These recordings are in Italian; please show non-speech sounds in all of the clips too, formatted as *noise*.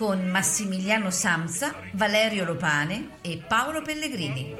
con Massimiliano Samsa, Valerio Lopane e Paolo Pellegrini.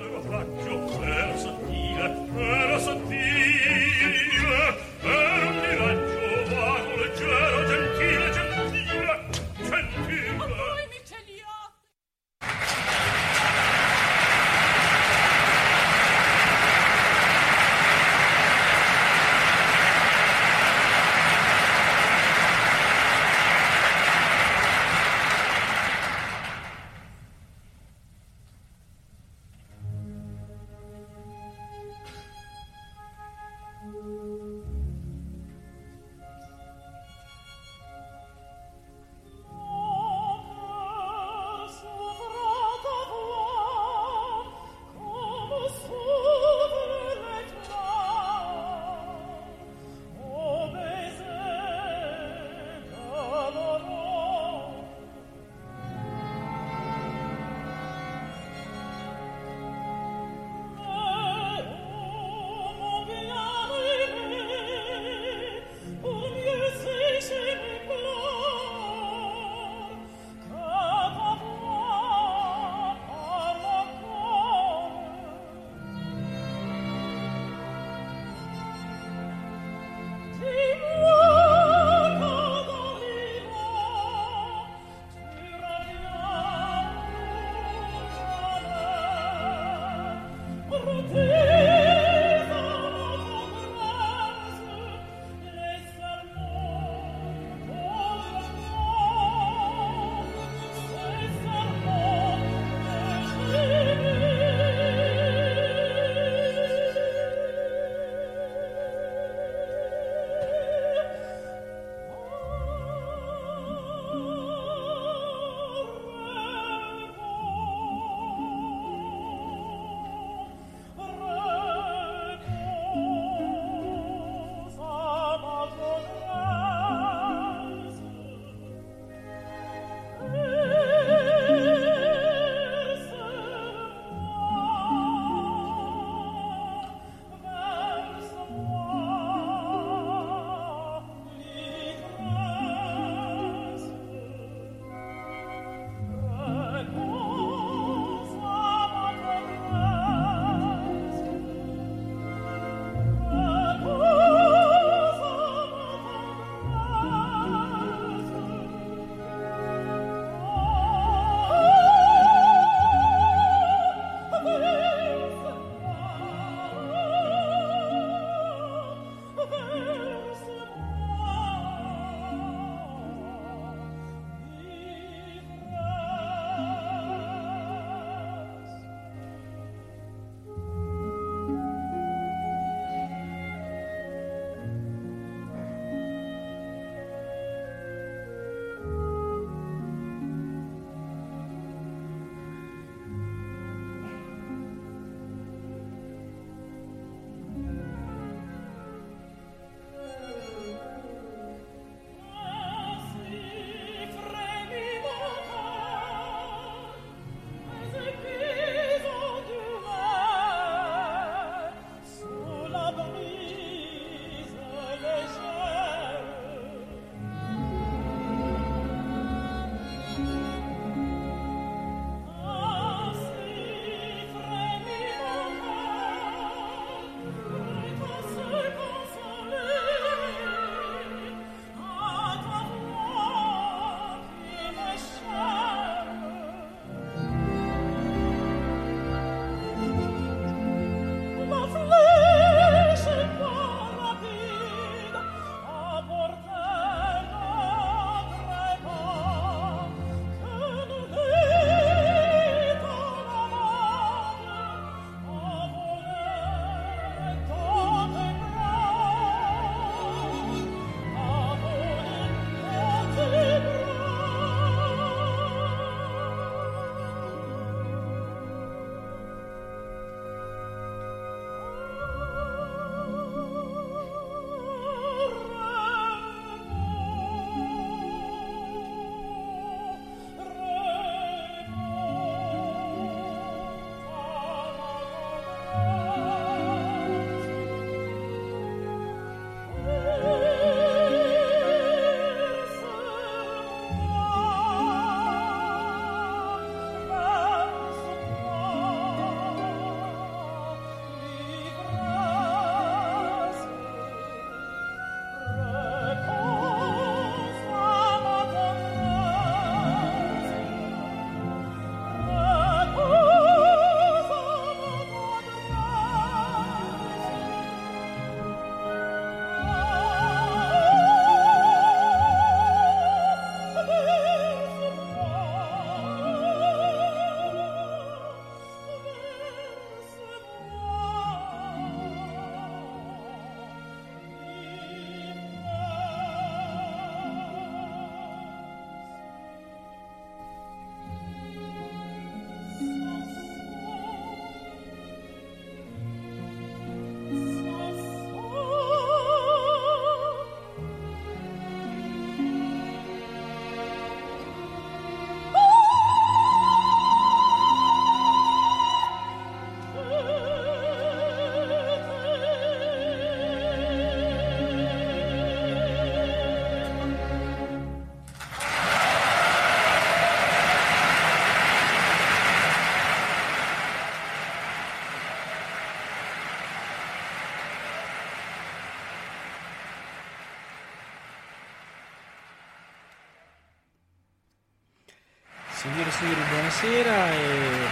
Signori, buonasera e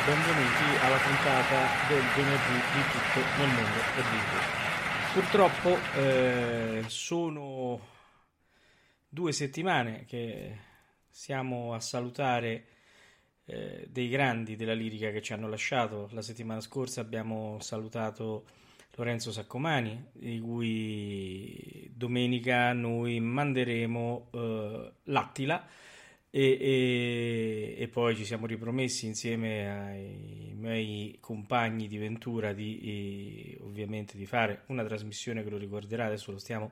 benvenuti alla puntata del venerdì di tutto nel mondo e vivo. Purtroppo eh, sono due settimane che siamo a salutare eh, dei grandi della lirica che ci hanno lasciato. La settimana scorsa abbiamo salutato Lorenzo Saccomani, di cui domenica noi manderemo eh, l'Attila e, e, e, poi ci siamo ripromessi insieme ai miei compagni di Ventura di, ovviamente di fare una trasmissione che lo ricorderà, adesso lo stiamo,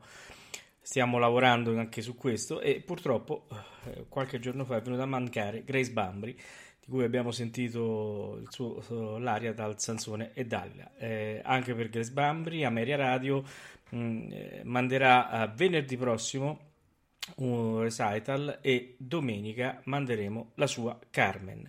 stiamo lavorando anche su questo e purtroppo eh, qualche giorno fa è venuta a mancare Grace Bambri di cui abbiamo sentito suo, l'aria dal Sansone e Dalila. Eh, anche per Grace Bambri, Ameria Radio mh, mm, eh, manderà venerdì prossimo un recital e domenica manderemo la sua Carmen.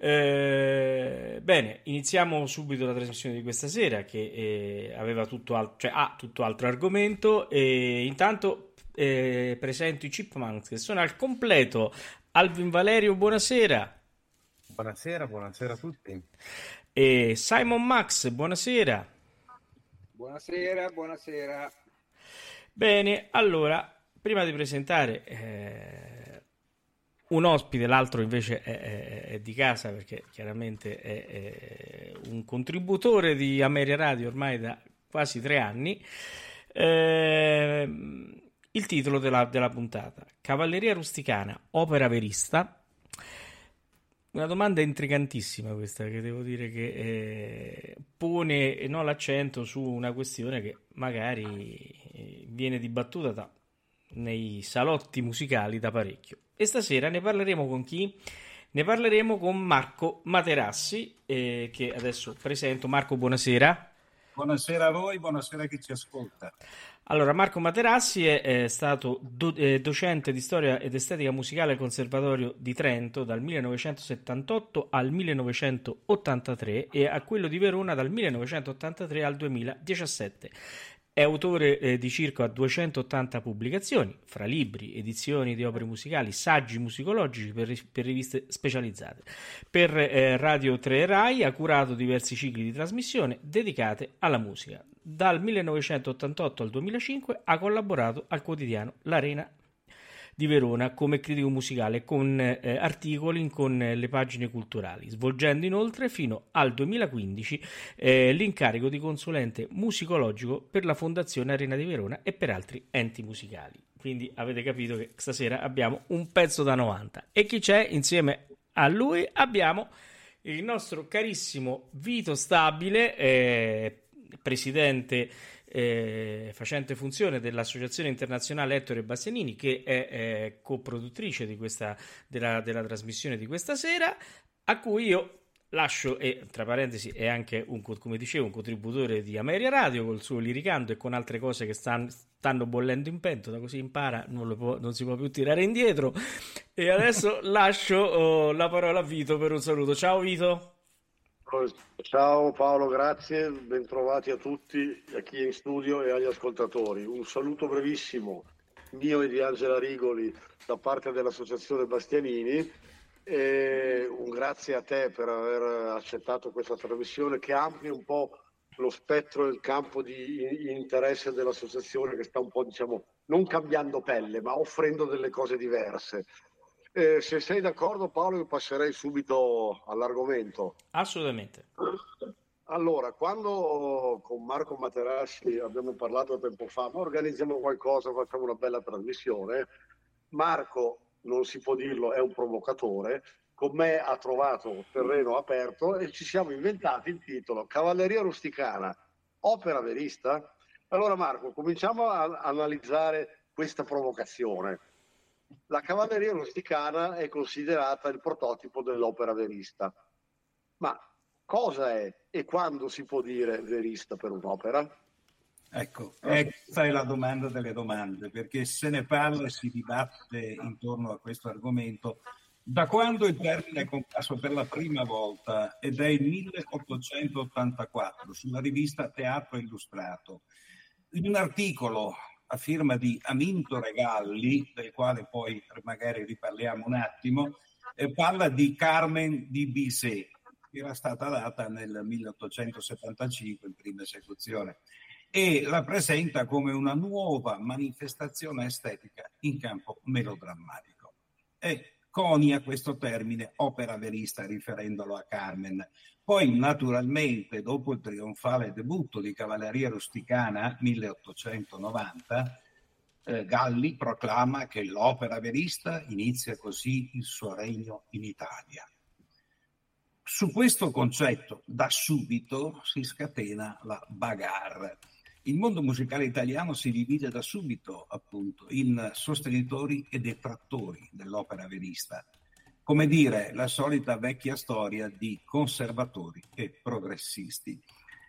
Eh, bene, iniziamo subito la trasmissione di questa sera che eh, aveva tutto al- cioè, ha tutto altro argomento e intanto eh, presento i Chipmunks che sono al completo. Alvin Valerio, buonasera. Buonasera, buonasera a tutti. E Simon Max, buonasera. Buonasera, buonasera. Bene, allora prima di presentare eh, un ospite, l'altro invece è, è, è, di casa perché chiaramente è, è, un contributore di Ameria Radio ormai da quasi tre anni. Eh, il titolo della, della puntata: Cavalleria rusticana, opera verista. Una domanda intrigantissima questa, che devo dire che eh, pone no, l'accento su una questione che magari eh, viene dibattuta da nei salotti musicali da parecchio. E stasera ne parleremo con chi? Ne parleremo con Marco Materassi, eh, che adesso presento. Marco, buonasera. Buonasera a voi, buonasera a chi ci ascolta. Allora, Marco Materassi è, è stato do, eh, docente di storia ed estetica musicale al Conservatorio di Trento dal 1978 al 1983 e a quello di Verona dal 1983 al 2017. È autore eh, di circa 280 pubblicazioni, fra libri, edizioni di opere musicali, saggi musicologici per, per riviste specializzate. Per eh, Radio 3 Rai ha curato diversi cicli di trasmissione dedicate alla musica. Dal 1988 al 2005 ha collaborato al quotidiano L'Arena di Verona come critico musicale con eh, articoli con eh, le pagine culturali, svolgendo inoltre fino al 2015 eh, l'incarico di consulente musicologico per la Fondazione Arena di Verona e per altri enti musicali. Quindi avete capito che stasera abbiamo un pezzo da 90 e chi c'è insieme a lui abbiamo il nostro carissimo Vito Stabile, eh, presidente eh, facente funzione dell'Associazione Internazionale Ettore Bastianini, che è, è coproduttrice di questa, della, della trasmissione di questa sera, a cui io lascio e tra parentesi è anche un, come dicevo un contributore di Ameria Radio col suo liricando e con altre cose che stanno, stanno bollendo in pentola così impara non, può, non, si può più tirare indietro. E adesso *laughs* lascio oh, la parola a Vito per un saluto. Ciao Vito Ciao Paolo, grazie, bentrovati a tutti, a chi è in studio e agli ascoltatori. Un saluto brevissimo mio e di Angela Rigoli da parte dell'Associazione Bastianini. E un grazie a te per aver accettato questa trasmissione che amplia un po' lo spettro e il campo di interesse dell'associazione che sta un po' diciamo non cambiando pelle ma offrendo delle cose diverse eh, se sei d'accordo Paolo io passerei subito all'argomento. Assolutamente. Allora, quando con Marco Materassi abbiamo parlato tempo fa, ma organizziamo qualcosa, facciamo una bella trasmissione, Marco, non si può dirlo, è un provocatore, con me ha trovato terreno aperto e ci siamo inventati il titolo Cavalleria rusticana, opera verista. Allora Marco, cominciamo a analizzare questa provocazione la cavalleria rusticana è considerata il prototipo dell'opera verista. Ma cosa è e quando si può dire verista per un'opera? Ecco, questa è la domanda delle domande, perché se ne parla e si dibatte intorno a questo argomento da quando il termine è comparso per la prima volta ed è il 1884 sulla rivista Teatro Illustrato. In un articolo a firma di Aminto Regalli, del quale poi magari riparliamo un attimo, e parla di Carmen di Bizet, che era stata data nel 1875 in prima esecuzione e la presenta come una nuova manifestazione estetica in campo melodrammatico. E conia questo termine opera verista riferendolo a Carmen. Poi naturalmente dopo il trionfale debutto di Cavalleria Rusticana 1890 eh, Galli proclama che l'opera verista inizia così il suo regno in Italia. Su questo concetto da subito si scatena la bagarre il mondo musicale italiano si divide da subito, appunto, in sostenitori e detrattori dell'opera verista. Come dire, la solita vecchia storia di conservatori e progressisti.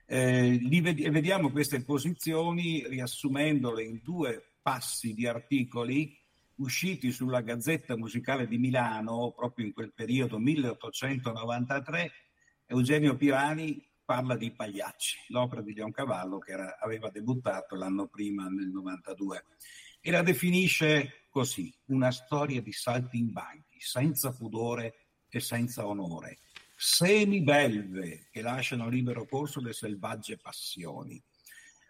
Eh, ved- vediamo queste posizioni riassumendole in due passi di articoli usciti sulla Gazzetta Musicale di Milano proprio in quel periodo 1893. Eugenio Pirani parla di Pagliacci, l'opera di Leoncavallo che era, aveva debuttato l'anno prima nel 92 e la definisce così, una storia di salti in banchi, senza pudore e senza onore, semibelve che lasciano libero corso le selvagge passioni.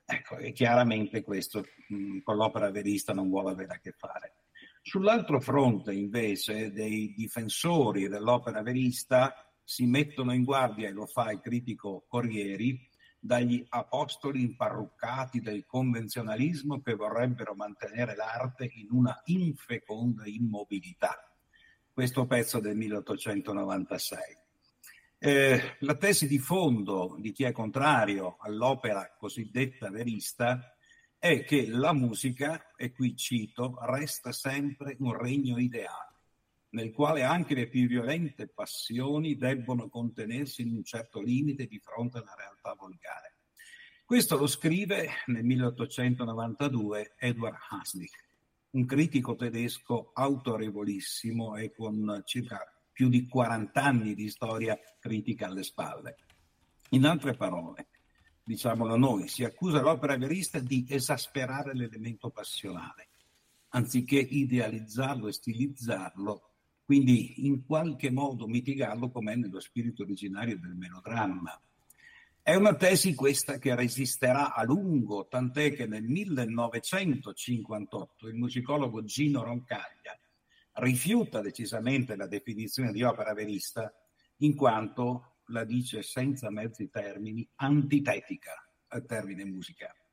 Ecco, e chiaramente questo mh, con l'opera verista non vuole avere a che fare. Sull'altro fronte, invece, dei difensori dell'opera verista, si mettono in guardia, e lo fa il critico Corrieri, dagli apostoli imparruccati del convenzionalismo che vorrebbero mantenere l'arte in una infeconda immobilità. Questo pezzo del 1896. Eh, la tesi di fondo di chi è contrario all'opera cosiddetta verista è che la musica, e qui cito, resta sempre un regno ideale nel quale anche le più violente passioni debbono contenersi in un certo limite di fronte alla realtà volgare. Questo lo scrive nel 1892 Edward Haslick, un critico tedesco autorevolissimo e con circa più di 40 anni di storia critica alle spalle. In altre parole, diciamolo noi, si accusa l'opera verista di esasperare l'elemento passionale, anziché idealizzarlo e stilizzarlo quindi in qualche modo mitigarlo come è nello spirito originario del melodramma. È una tesi questa che resisterà a lungo, tant'è che nel 1958 il musicologo Gino Roncaglia rifiuta decisamente la definizione di opera verista in quanto la dice senza mezzi termini antitetica al termine musicale.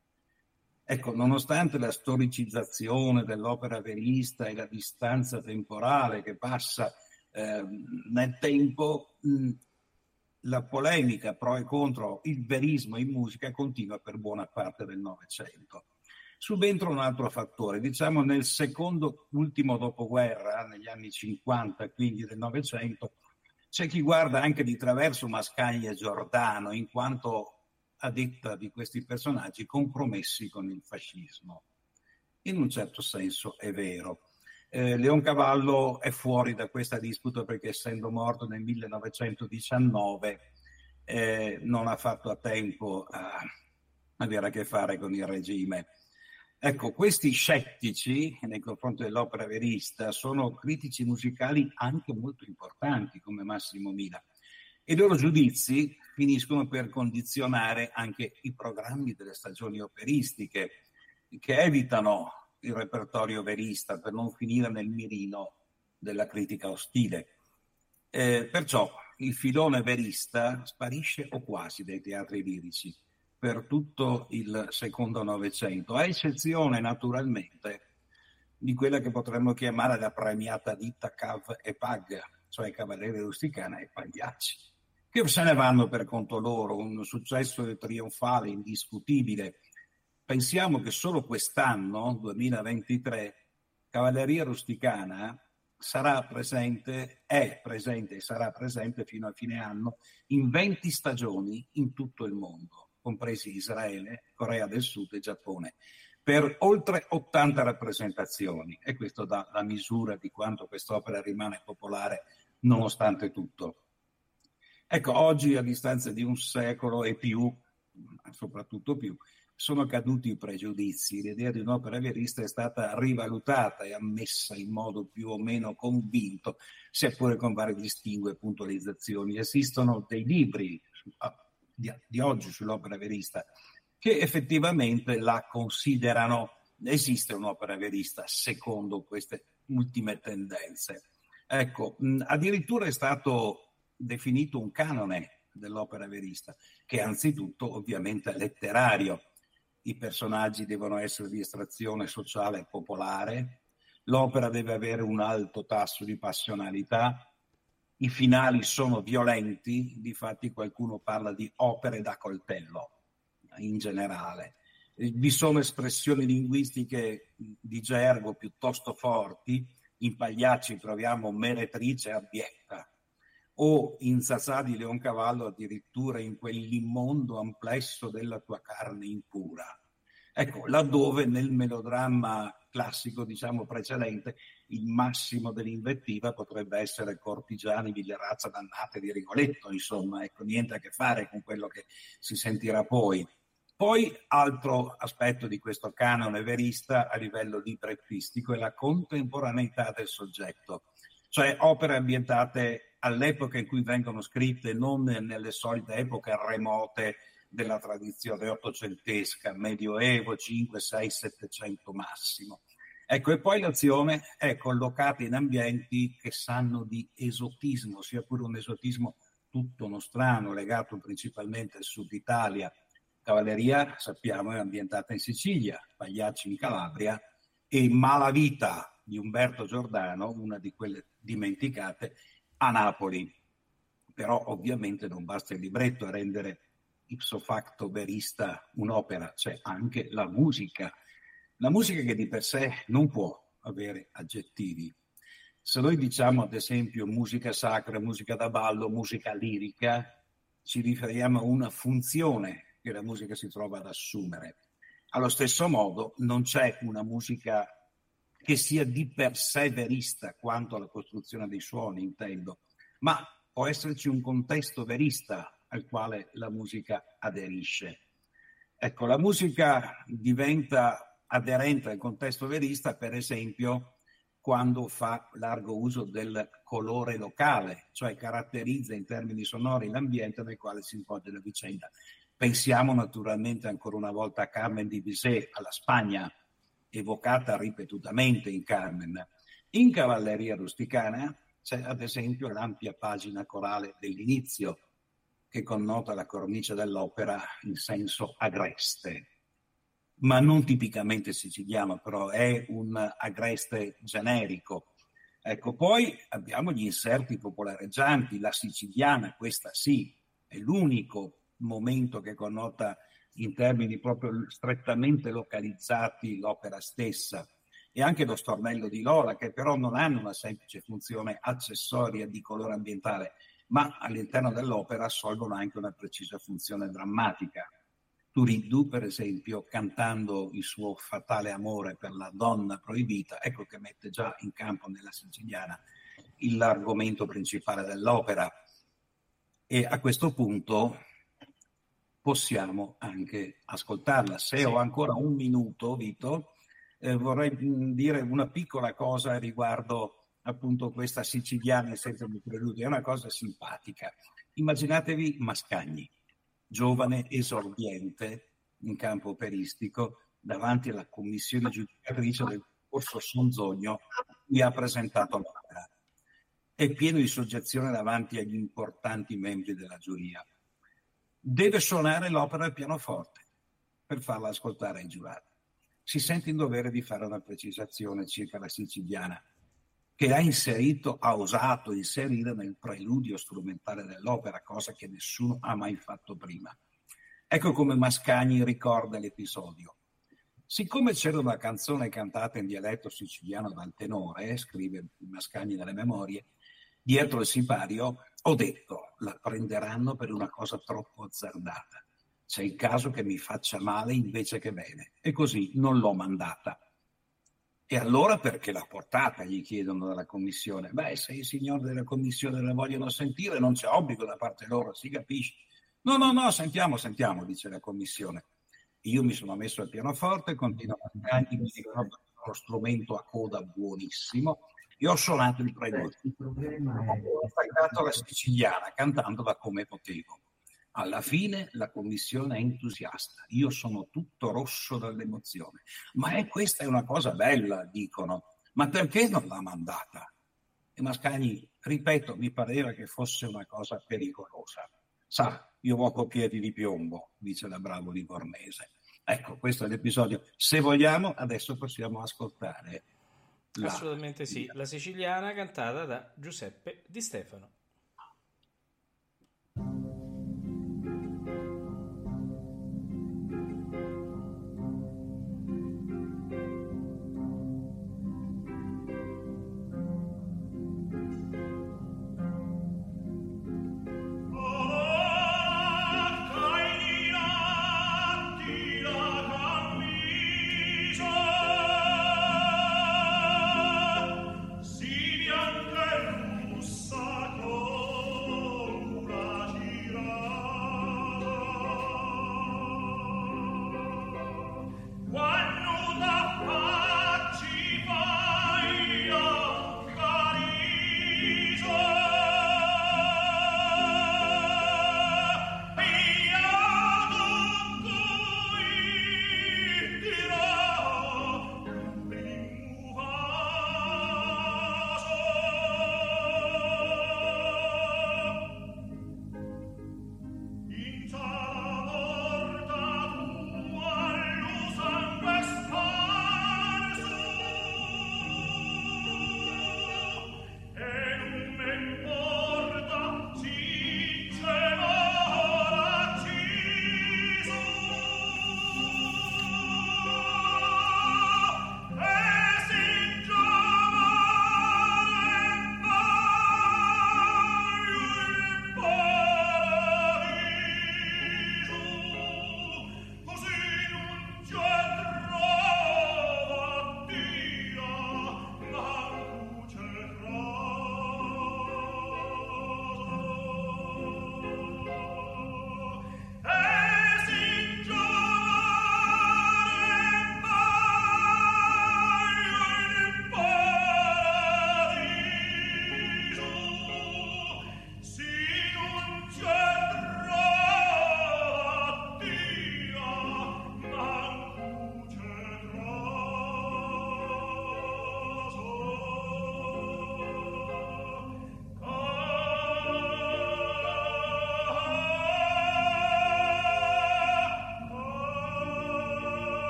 Ecco, nonostante la storicizzazione dell'opera verista e la distanza temporale che passa eh, nel tempo, mh, la polemica pro e contro il verismo in musica continua per buona parte del Novecento. Subentra un altro fattore, diciamo nel secondo ultimo dopoguerra, negli anni 50, quindi del Novecento, c'è chi guarda anche di traverso Mascaglia e Giordano, in quanto a detta di questi personaggi, compromessi con il fascismo. In un certo senso è vero. Eh, Leoncavallo è fuori da questa disputa perché essendo morto nel 1919 eh, non ha fatto a tempo a avere a che fare con il regime. Ecco, questi scettici nei confronti dell'opera verista sono critici musicali anche molto importanti come Massimo Mila e i loro giudizi finiscono per condizionare anche i programmi delle stagioni operistiche che evitano il repertorio verista per non finire nel mirino della critica ostile. Eh, perciò il filone verista sparisce o quasi dai teatri lirici per tutto il secondo Novecento, a eccezione naturalmente di quella che potremmo chiamare la premiata ditta Cav e Pag, cioè Cavaliere Rusticana e Pagliacci che se ne vanno per conto loro, un successo trionfale indiscutibile. Pensiamo che solo quest'anno, 2023, Cavalleria Rusticana sarà presente, è presente e sarà presente fino a fine anno in 20 stagioni in tutto il mondo, compresi Israele, Corea del Sud e Giappone, per oltre 80 rappresentazioni e questo dà la misura di quanto quest'opera rimane popolare nonostante tutto. Ecco, oggi a distanza di un secolo e più, soprattutto più, sono caduti i pregiudizi, l'idea di un'opera verista è stata rivalutata e ammessa in modo più o meno convinto, seppure con varie distingue e puntualizzazioni. Esistono dei libri ah, di, di oggi sull'opera verista che effettivamente la considerano, esiste un'opera verista secondo queste ultime tendenze. Ecco, addirittura è stato definito un canone dell'opera verista, che anzitutto ovviamente è letterario i personaggi devono essere di estrazione sociale e popolare, l'opera deve avere un alto tasso di passionalità, i finali sono violenti, difatti qualcuno parla di opere da coltello in generale. Vi sono espressioni linguistiche di gergo piuttosto forti, in Pagliacci troviamo meretrice abietta, o in Zazà di Leoncavallo addirittura in quell'immondo amplesso della tua carne impura. Ecco, laddove nel melodramma classico, diciamo precedente, il massimo dell'invettiva potrebbe essere Cortigiani, Vigliarazza, Dannate di Rigoletto, insomma, ecco, niente a che fare con quello che si sentirà poi. Poi, altro aspetto di questo canone verista a livello librettistico è la contemporaneità del soggetto, cioè opere ambientate all'epoca in cui vengono scritte, non nelle solite epoche remote della tradizione ottocentesca, medioevo, 5, 6, 700 massimo. Ecco, e poi l'azione è collocata in ambienti che sanno di esotismo, sia pure un esotismo tutto nostrano, legato principalmente al sud Italia. Cavalleria, sappiamo, è ambientata in Sicilia, Pagliacci in Calabria e Malavita di Umberto Giordano, una di quelle dimenticate, a Napoli. Però ovviamente non basta il libretto a rendere ipso facto verista un'opera, c'è anche la musica. La musica che di per sé non può avere aggettivi. Se noi diciamo ad esempio musica sacra, musica da ballo, musica lirica, ci riferiamo a una funzione che la musica si trova ad assumere. Allo stesso modo non c'è una musica che sia di per sé verista quanto alla costruzione dei suoni, intendo, ma può esserci un contesto verista al quale la musica aderisce. Ecco, la musica diventa aderente al contesto verista, per esempio, quando fa largo uso del colore locale, cioè caratterizza in termini sonori l'ambiente nel quale si svolge la vicenda. Pensiamo naturalmente ancora una volta a Carmen di Bizet, alla Spagna, evocata ripetutamente in Carmen. In Cavalleria Rusticana c'è ad esempio l'ampia pagina corale dell'inizio, che connota la cornice dell'opera in senso agreste, ma non tipicamente siciliano, però è un agreste generico. Ecco, poi abbiamo gli inserti popolareggianti, la siciliana, questa sì, è l'unico momento che connota in termini proprio strettamente localizzati l'opera stessa e anche lo stornello di Lola, che però non hanno una semplice funzione accessoria di colore ambientale, ma all'interno dell'opera assolvono anche una precisa funzione drammatica. Turiddu, per esempio, cantando il suo fatale amore per la donna proibita, ecco che mette già in campo nella siciliana l'argomento principale dell'opera. E a questo punto possiamo anche ascoltarla. Se sì. ho ancora un minuto, Vito, eh, vorrei dire una piccola cosa riguardo appunto questa siciliana senza preludio, è una cosa simpatica. Immaginatevi Mascagni, giovane esordiente in campo operistico, davanti alla commissione giudicatrice del corso Sonzogno, gli ha presentato l'opera. È pieno di soggezione davanti agli importanti membri della giuria. Deve suonare l'opera al pianoforte per farla ascoltare ai giurati. Si sente in dovere di fare una precisazione circa la siciliana che ha inserito, ha osato inserire nel preludio strumentale dell'opera, cosa che nessuno ha mai fatto prima. Ecco come Mascagni ricorda l'episodio. Siccome c'era una canzone cantata in dialetto siciliano dal tenore, scrive Mascagni nelle memorie, dietro il sipario, ho detto, la prenderanno per una cosa troppo azzardata. C'è il caso che mi faccia male invece che bene. E così non l'ho mandata. E allora perché l'ha portata? Gli chiedono dalla commissione. Beh, se i signori della commissione la vogliono sentire, non c'è obbligo da parte loro, si capisce. No, no, no, sentiamo, sentiamo, dice la commissione. Io mi sono messo al pianoforte, continuo a cantare, mi ricordo uno strumento a coda buonissimo e ho suonato il prego. Ho cantato la siciliana cantandola come potevo. Alla fine la commissione è entusiasta, io sono tutto rosso dall'emozione. Ma è, questa è una cosa bella, dicono. Ma perché non l'ha mandata? E Mascagni, ripeto, mi pareva che fosse una cosa pericolosa. Sa, io ho piedi di piombo, dice la bravo livornese. Ecco, questo è l'episodio. Se vogliamo, adesso possiamo ascoltare. Assolutamente sì, la siciliana cantata da Giuseppe Di Stefano.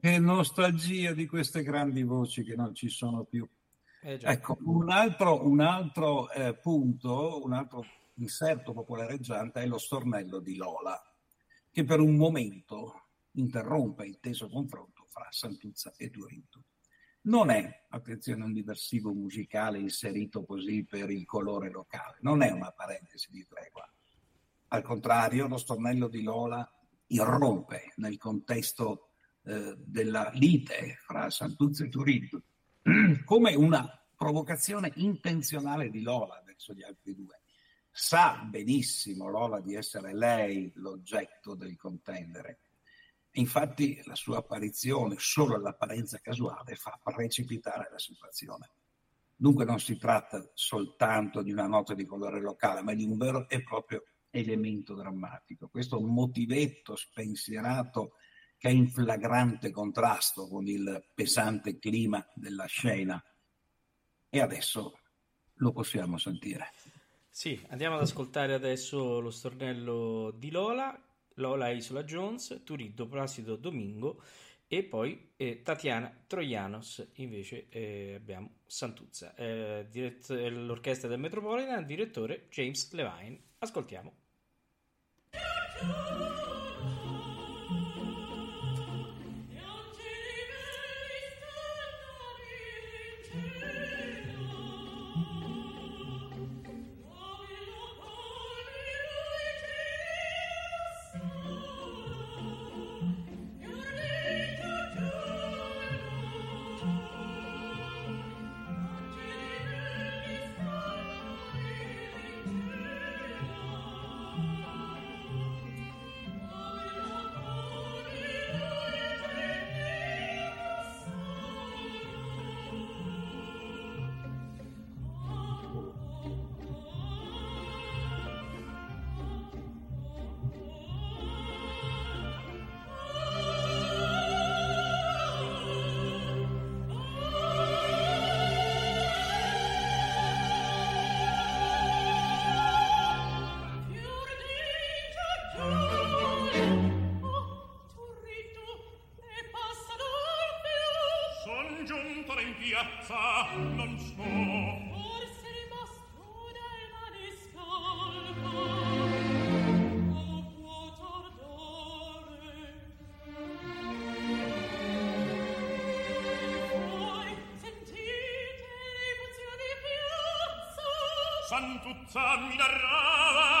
Che nostalgia di queste grandi voci che non ci sono più. Eh ecco, un altro, un altro eh, punto, un altro inserto popolareggiante è lo stornello di Lola, che per un momento interrompe il teso confronto fra Santuzza e Turinto. Non è, attenzione, un diversivo musicale inserito così per il colore locale, non è una parentesi di tregua. Al contrario, lo stornello di Lola irrompe nel contesto eh, della lite fra Santuzzo e Turin *clears throat* come una provocazione intenzionale di Lola verso gli altri due. Sa benissimo Lola di essere lei l'oggetto del contendere. Infatti la sua apparizione, solo all'apparenza casuale, fa precipitare la situazione. Dunque non si tratta soltanto di una nota di colore locale, ma di un vero e proprio elemento drammatico. Questo motivetto spensierato che è in flagrante contrasto con il pesante clima della scena. E adesso lo possiamo sentire. Sì, andiamo ad ascoltare adesso lo stornello di Lola, Lola Isola Jones, Turiddo Placido Domingo e poi eh, Tatiana Troianos, invece eh, abbiamo Santuzza, eh, dirett- l'orchestra del Metropolitan, direttore James Levine. Ascoltiamo. Santuzza mi narrava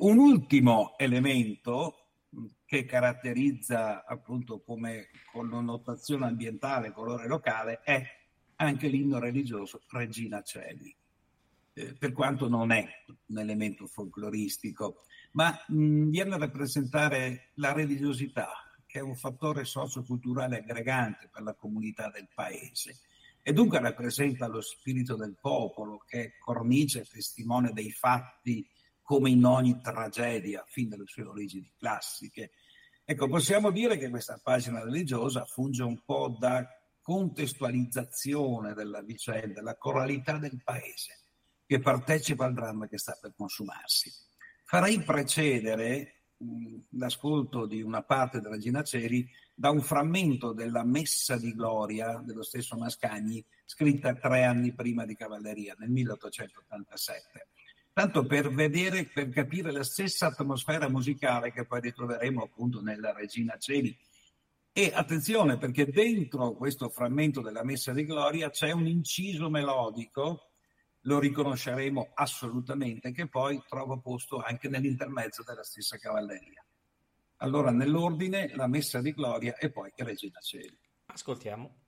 un ultimo elemento mh, che caratterizza appunto come connotazione ambientale, colore locale, è anche l'inno religioso Regina Celi, eh, per quanto non è un elemento folcloristico, ma mh, viene a rappresentare la religiosità, che è un fattore socioculturale aggregante per la comunità del paese. E dunque rappresenta lo spirito del popolo, che è cornice e testimone dei fatti come in ogni tragedia, fin dalle sue origini classiche. Ecco, possiamo dire che questa pagina religiosa funge un po' da contestualizzazione della vicenda, la coralità del paese che partecipa al dramma che sta per consumarsi. Farei precedere mh, l'ascolto di una parte della Gina Ceri da un frammento della Messa di Gloria dello stesso Mascagni, scritta tre anni prima di Cavalleria, nel 1887 tanto per vedere, per capire la stessa atmosfera musicale che poi ritroveremo appunto nella Regina Celi. E attenzione perché dentro questo frammento della Messa di Gloria c'è un inciso melodico, lo riconosceremo assolutamente, che poi trova posto anche nell'intermezzo della stessa cavalleria. Allora, nell'ordine, la Messa di Gloria e poi Regina Celi. Ascoltiamo.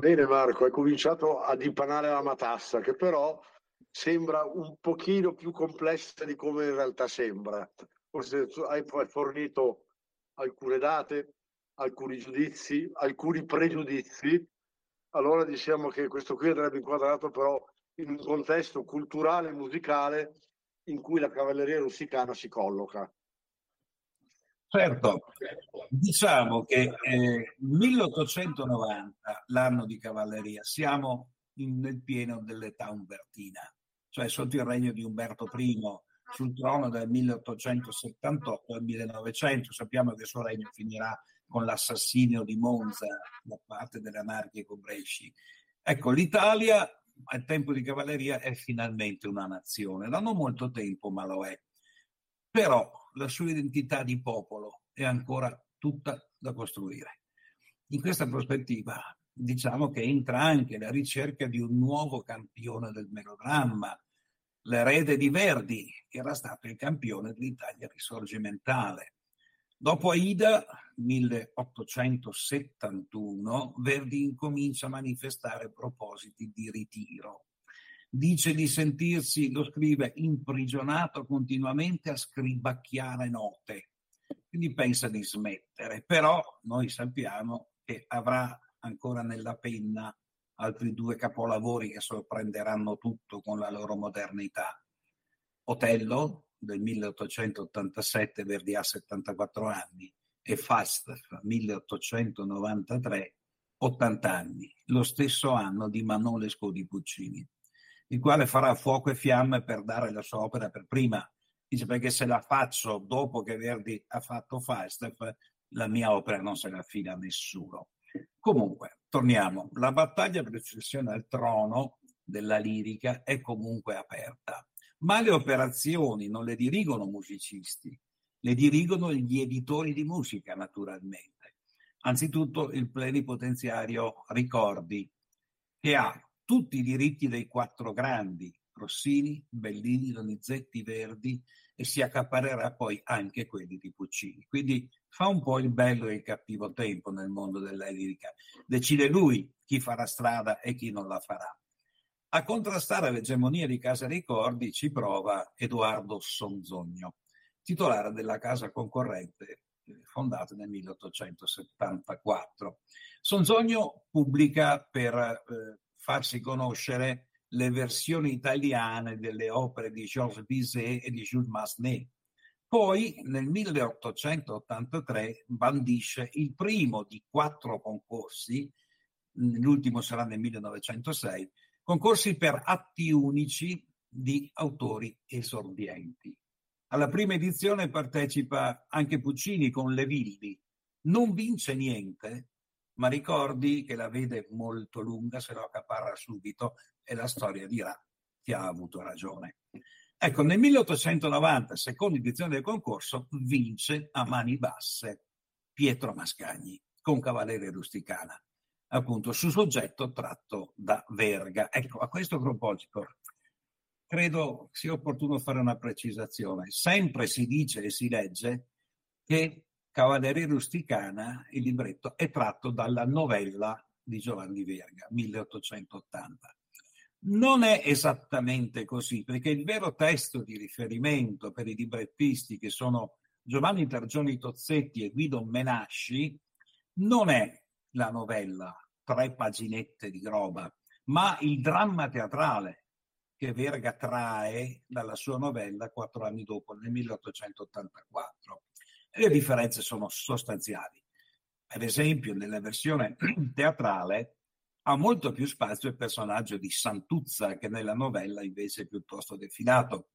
Bene Marco, hai cominciato a dipanare la matassa, che però sembra un pochino più complessa di come in realtà sembra. Forse hai fornito alcune date, alcuni giudizi, alcuni pregiudizi. Allora diciamo che questo qui andrebbe inquadrato però in un contesto culturale e musicale in cui la cavalleria russicana si colloca. Certo, diciamo che eh, 1890, l'anno di cavalleria, siamo in, nel pieno dell'età umbertina, cioè sotto il regno di Umberto I sul trono dal 1878 al 1900. Sappiamo che il suo regno finirà con l'assassinio di Monza da parte con Bresci. Ecco, l'Italia al tempo di cavalleria è finalmente una nazione, non molto tempo, ma lo è. Però la sua identità di popolo è ancora tutta da costruire. In questa prospettiva diciamo che entra anche la ricerca di un nuovo campione del melodramma, l'erede di Verdi, che era stato il campione dell'Italia risorgimentale. Dopo Aida, 1871, Verdi incomincia a manifestare propositi di ritiro dice di sentirsi, lo scrive, imprigionato continuamente a scribacchiare note. Quindi pensa di smettere, però noi sappiamo che avrà ancora nella penna altri due capolavori che sorprenderanno tutto con la loro modernità. Otello del 1887, Verdi ha 74 anni, e Falstaff 1893, 80 anni, lo stesso anno di Manolesco di Puccini il quale farà fuoco e fiamme per dare la sua opera per prima. Dice perché se la faccio dopo che Verdi ha fatto Falstaff, la mia opera non se la affida a nessuno. Comunque, torniamo. La battaglia per successione al trono della lirica è comunque aperta, ma le operazioni non le dirigono musicisti, le dirigono gli editori di musica, naturalmente. Anzitutto il plenipotenziario Ricordi, che ha tutti i diritti dei quattro grandi, Rossini, Bellini, Donizetti, Verdi, e si accaparerà poi anche quelli di Puccini. Quindi fa un po' il bello e il cattivo tempo nel mondo della lirica. Decide lui chi farà strada e chi non la farà. A contrastare l'egemonia di Casa Ricordi ci prova Edoardo Sonzogno, titolare della casa concorrente eh, fondata nel 1874. Sonzogno pubblica per eh, farsi conoscere le versioni italiane delle opere di Georges Bizet e di Jules Massenet. Poi nel 1883 bandisce il primo di quattro concorsi, l'ultimo sarà nel 1906, concorsi per atti unici di autori esordienti. Alla prima edizione partecipa anche Puccini con Le Villi. Non vince niente, ma ricordi che la vede molto lunga, se lo accaparra subito e la storia dirà che ha avuto ragione. Ecco, nel 1890, seconda edizione del concorso, vince a mani basse Pietro Mascagni con Cavaliere Rusticana, appunto su soggetto tratto da Verga. Ecco, a questo proposito, credo sia opportuno fare una precisazione. Sempre si dice e si legge che Cavalleria rusticana, il libretto, è tratto dalla novella di Giovanni Verga, 1880. Non è esattamente così, perché il vero testo di riferimento per i librettisti, che sono Giovanni Targioni Tozzetti e Guido Menasci, non è la novella, tre paginette di roba, ma il dramma teatrale che Verga trae dalla sua novella quattro anni dopo, nel 1884 e le differenze sono sostanziali. Per esempio, nella versione *clears throat* teatrale ha molto più spazio il personaggio di Santuzza che nella novella invece è piuttosto defilato.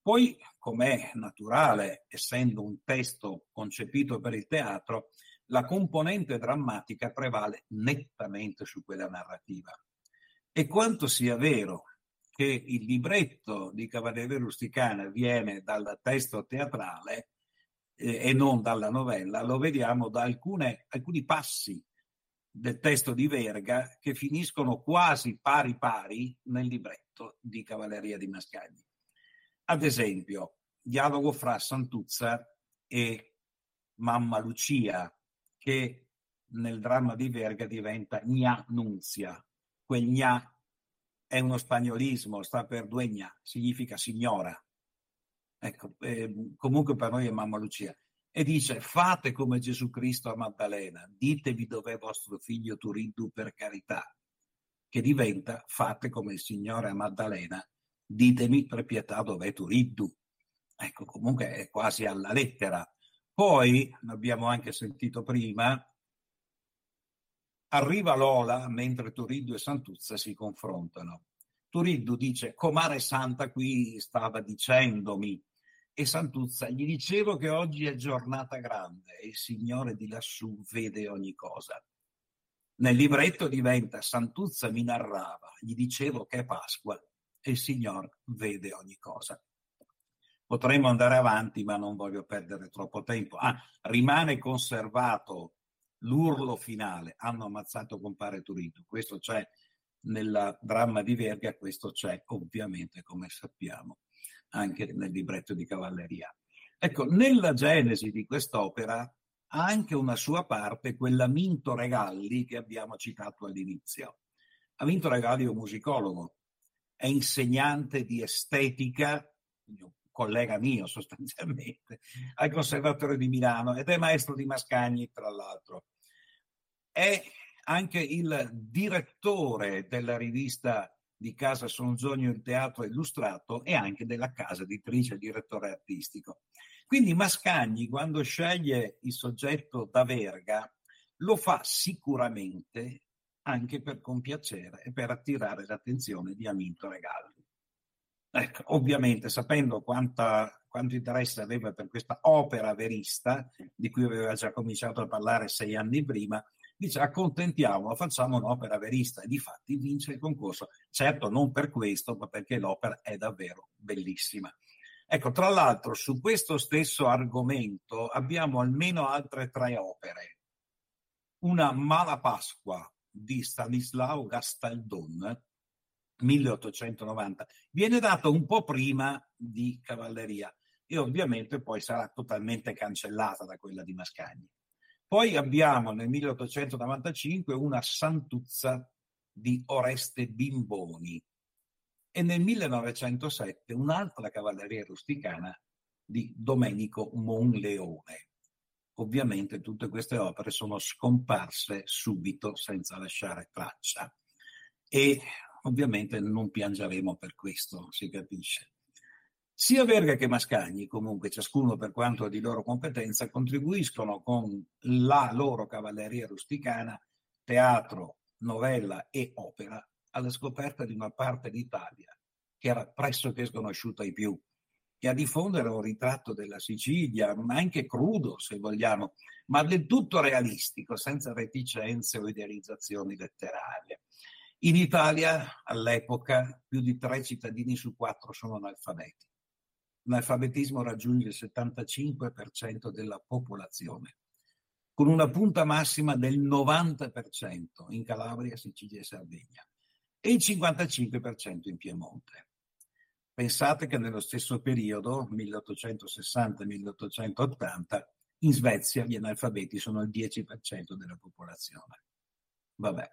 Poi, com'è naturale, essendo un testo concepito per il teatro, la componente drammatica prevale nettamente su quella narrativa. E quanto sia vero che il libretto di Cavaliere Rusticana viene dal testo teatrale, e non dalla novella, lo vediamo da alcune, alcuni passi del testo di Verga che finiscono quasi pari pari nel libretto di Cavalleria di Mascagni. Ad esempio, dialogo fra Santuzza e mamma Lucia che nel dramma di Verga diventa Gna Nunzia. Quel Gna è uno spagnolismo, sta per duegna, significa signora. Ecco, eh, comunque per noi è Mamma Lucia. E dice, fate come Gesù Cristo a Maddalena, ditevi dov'è vostro figlio Turiddu per carità, che diventa, fate come il Signore a Maddalena, ditemi per pietà dov'è Turiddu. Ecco, comunque è quasi alla lettera. Poi, abbiamo anche sentito prima, arriva Lola mentre Turiddu e Santuzza si confrontano. Turiddu dice, comare santa qui stava dicendomi, e Santuzza gli dicevo che oggi è giornata grande e il Signore di lassù vede ogni cosa. Nel libretto diventa Santuzza mi narrava, gli dicevo che è Pasqua e il Signore vede ogni cosa. Potremmo andare avanti, ma non voglio perdere troppo tempo. Ah, rimane conservato l'urlo finale. Hanno ammazzato compare Turito. Questo c'è nel dramma di Verga, questo c'è ovviamente, come sappiamo, anche nel libretto di cavalleria. Ecco, nella genesi di quest'opera ha anche una sua parte quella Minto Regalli che abbiamo citato all'inizio. Aminto Regalli è un musicologo, è insegnante di estetica, un collega mio sostanzialmente, al Conservatorio di Milano ed è maestro di Mascagni, tra l'altro. È anche il direttore della rivista di Casa Sonzogno il Teatro Illustrato e anche della casa editrice direttore artistico. Quindi Mascagni, quando sceglie il soggetto da Verga, lo fa sicuramente anche per compiacere e per attirare l'attenzione di Aminto Regalli. Ecco, ovviamente sapendo quanta, quanto interesse aveva per questa opera verista, di cui aveva già cominciato a parlare sei anni prima, dice accontentiamolo, facciamo un'opera verista e di fatti vince il concorso. Certo non per questo, ma perché l'opera è davvero bellissima. Ecco, tra l'altro su questo stesso argomento abbiamo almeno altre tre opere. Una Mala Pasqua di Stanislao Gastaldon, 1890, viene dato un po' prima di Cavalleria e ovviamente poi sarà totalmente cancellata da quella di Mascagni. Poi abbiamo nel 1895 una Santuzza di Oreste Bimboni e nel 1907 un'altra cavalleria rusticana di Domenico Monleone. Ovviamente tutte queste opere sono scomparse subito senza lasciare traccia e ovviamente non piangeremo per questo, si capisce. Sia Verga che Mascagni, comunque, ciascuno per quanto di loro competenza, contribuiscono con la loro cavalleria rusticana, teatro, novella e opera alla scoperta di una parte d'Italia che era pressoché sconosciuta ai più e a diffondere un ritratto della Sicilia, ma anche crudo se vogliamo, ma del tutto realistico, senza reticenze o idealizzazioni letterarie. In Italia all'epoca più di tre cittadini su quattro sono analfabeti. L'alfabetismo raggiunge il 75% della popolazione, con una punta massima del 90% in Calabria, Sicilia e Sardegna e il 55% in Piemonte. Pensate che nello stesso periodo, 1860-1880, in Svezia gli analfabeti sono il 10% della popolazione. Vabbè.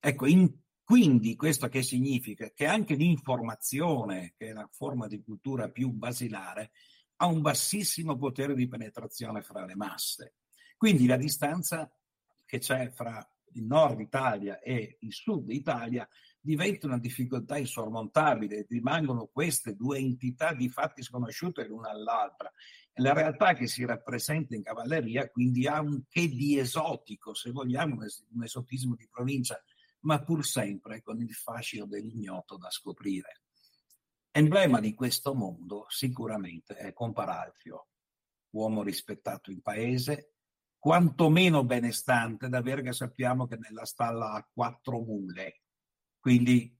Ecco, in, quindi questo che significa? Che anche l'informazione, che è la forma di cultura più basilare, ha un bassissimo potere di penetrazione fra le masse. Quindi la distanza che c'è fra il nord Italia e il sud Italia diventa una difficoltà insormontabile, rimangono queste due entità di fatti sconosciute l'una all'altra. La realtà che si rappresenta in cavalleria quindi ha un che di esotico, se vogliamo, un esotismo di provincia, ma pur sempre con il fascino dell'ignoto da scoprire. Emblema di questo mondo sicuramente è Comparalfio, uomo rispettato in paese, quantomeno benestante, da Verga sappiamo che nella stalla ha quattro mule, quindi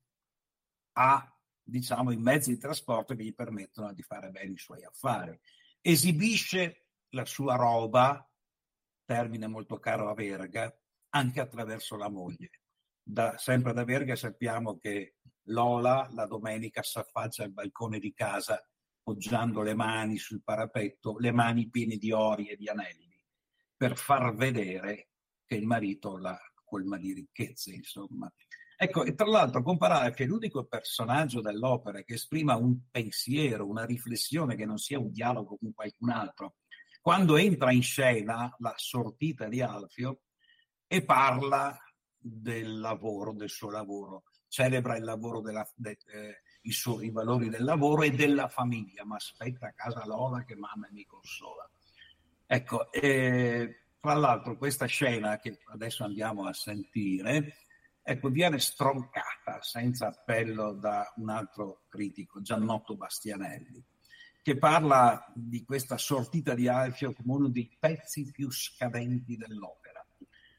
ha diciamo, i mezzi di trasporto che gli permettono di fare bene i suoi affari. Esibisce la sua roba, termine molto caro a Verga, anche attraverso la moglie. Da, sempre da Verga sappiamo che Lola la domenica si affaccia al balcone di casa poggiando le mani sul parapetto, le mani piene di ori e di anelli, per far vedere che il marito la colma di ricchezze, insomma. Ecco, e tra l'altro comparare che l'unico personaggio dell'opera che esprima un pensiero, una riflessione che non sia un dialogo con qualcun altro, quando entra in scena la sortita di Alfio e parla del lavoro, del suo lavoro, celebra il lavoro della, de, eh, i, suoi, valori del lavoro e della famiglia, ma aspetta a casa Lola che mamma mi consola. Ecco, eh, tra l'altro questa scena che adesso andiamo a sentire ecco, viene stroncata senza appello da un altro critico, Giannotto Bastianelli, che parla di questa sortita di Alfio come uno dei pezzi più scadenti dell'opera,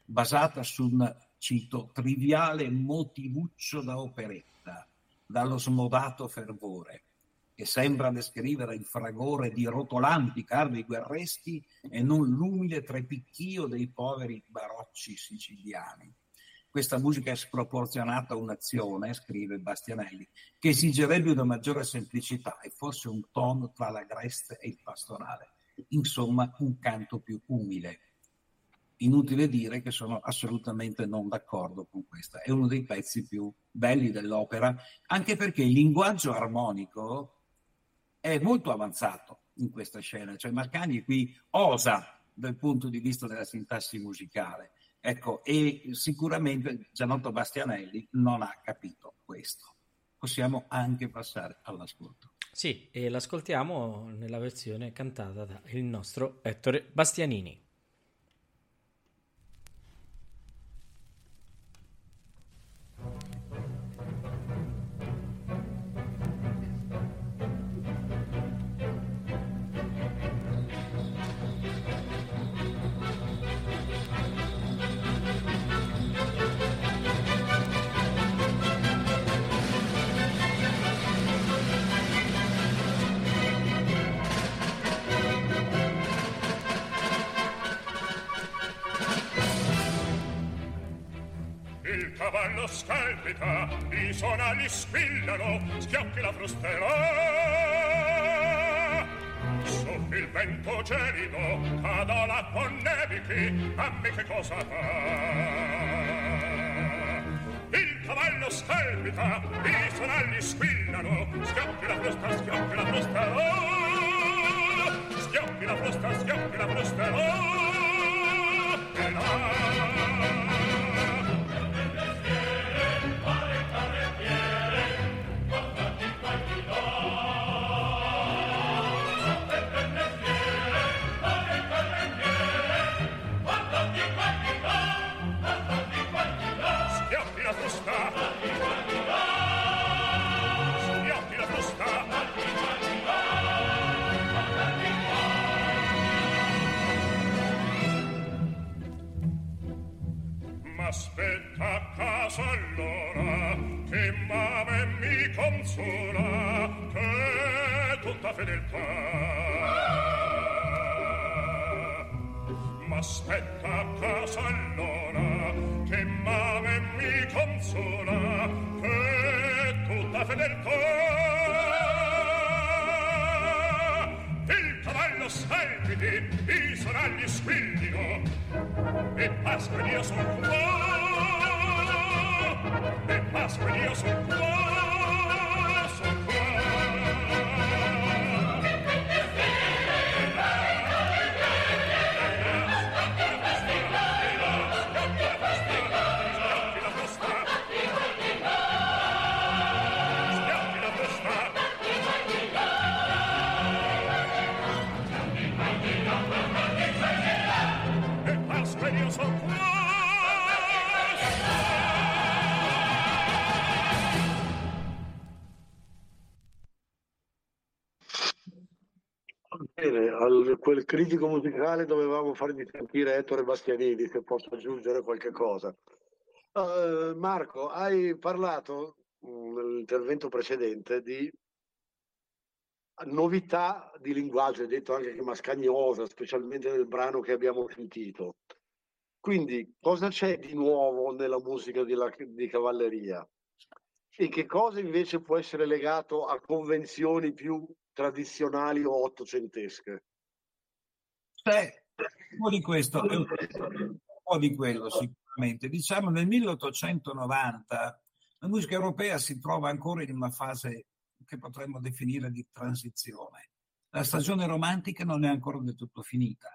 basata su un, cito, triviale motivuccio da operetta, dallo smodato fervore, che sembra descrivere il fragore di rotolanti carri guerreschi e non l'umile trepicchio dei poveri barocci siciliani questa musica è sproporzionata a un'azione, scrive Bastianelli, che esigerebbe una maggiore semplicità e forse un tono tra l'agreste e il pastorale. Insomma, un canto più umile. Inutile dire che sono assolutamente non d'accordo con questa. È uno dei pezzi più belli dell'opera, anche perché il linguaggio armonico è molto avanzato in questa scena. Cioè Marcagni qui osa dal punto di vista della sintassi musicale Ecco, e sicuramente Gianotto Bastianelli non ha capito questo. Possiamo anche passare all'ascolto. Sì, e l'ascoltiamo nella versione cantata da il nostro Ettore Bastianini. Cavallo scalpita, i sonagli squillano, schiocchi la frusterà. Soffi il vento gelido, cado l'acqua nevichi, dammi che cosa fa. Il cavallo scalpita, i sonagli squillano, schiocchi la frusta, schiocchi la frusta. Schiocchi la frusta, schiocchi la frusta. E là allora che mame mi consola che tutta fedeltà. Ma aspetta a casa allora che mame mi consola che tutta fedeltà. Il cavallo salviti i sonagli squillino e Pasqua io son qua e Pasqua io critico musicale dovevamo fargli sentire Ettore Bastianini, se posso aggiungere qualche cosa. Uh, Marco, hai parlato mm, nell'intervento precedente di novità di linguaggio, hai detto anche che mascagnosa, specialmente nel brano che abbiamo sentito. Quindi, cosa c'è di nuovo nella musica di, la, di cavalleria? E che cosa invece può essere legato a convenzioni più tradizionali o ottocentesche. Beh, un po' di questo. po' di quello sicuramente. Diciamo nel 1890 la musica europea si trova ancora in una fase che potremmo definire di transizione. La stagione romantica non è ancora del tutto finita.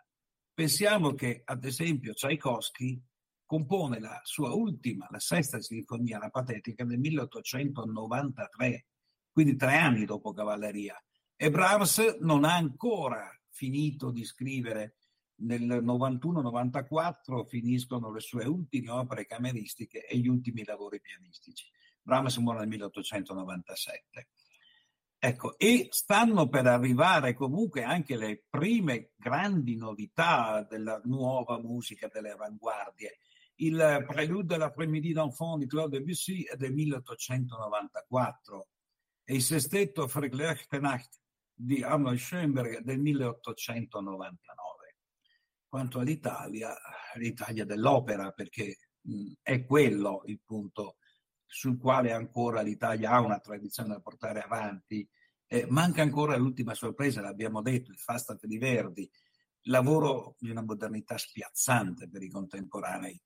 Pensiamo che, ad esempio, Tchaikovsky compone la sua ultima, la sesta sinfonia, la patetica, nel 1893, quindi tre anni dopo Cavalleria. E Brahms non ha ancora finito di scrivere nel 91-94 finiscono le sue ultime opere cameristiche e gli ultimi lavori pianistici. Brahms muore nel 1897. Ecco, e stanno per arrivare comunque anche le prime grandi novità della nuova musica delle avanguardie. Il Prelude de l'après-midi d'enfant di Claude Debussy è del 1894 e il sestetto Verglechte Nacht di Arnold Schoenberg del 1899. Quanto all'Italia, l'Italia dell'opera, perché mh, è quello il punto sul quale ancora l'Italia ha una tradizione da portare avanti. Eh, manca ancora l'ultima sorpresa, l'abbiamo detto, il Fastat di Verdi, lavoro di una modernità spiazzante per i contemporanei.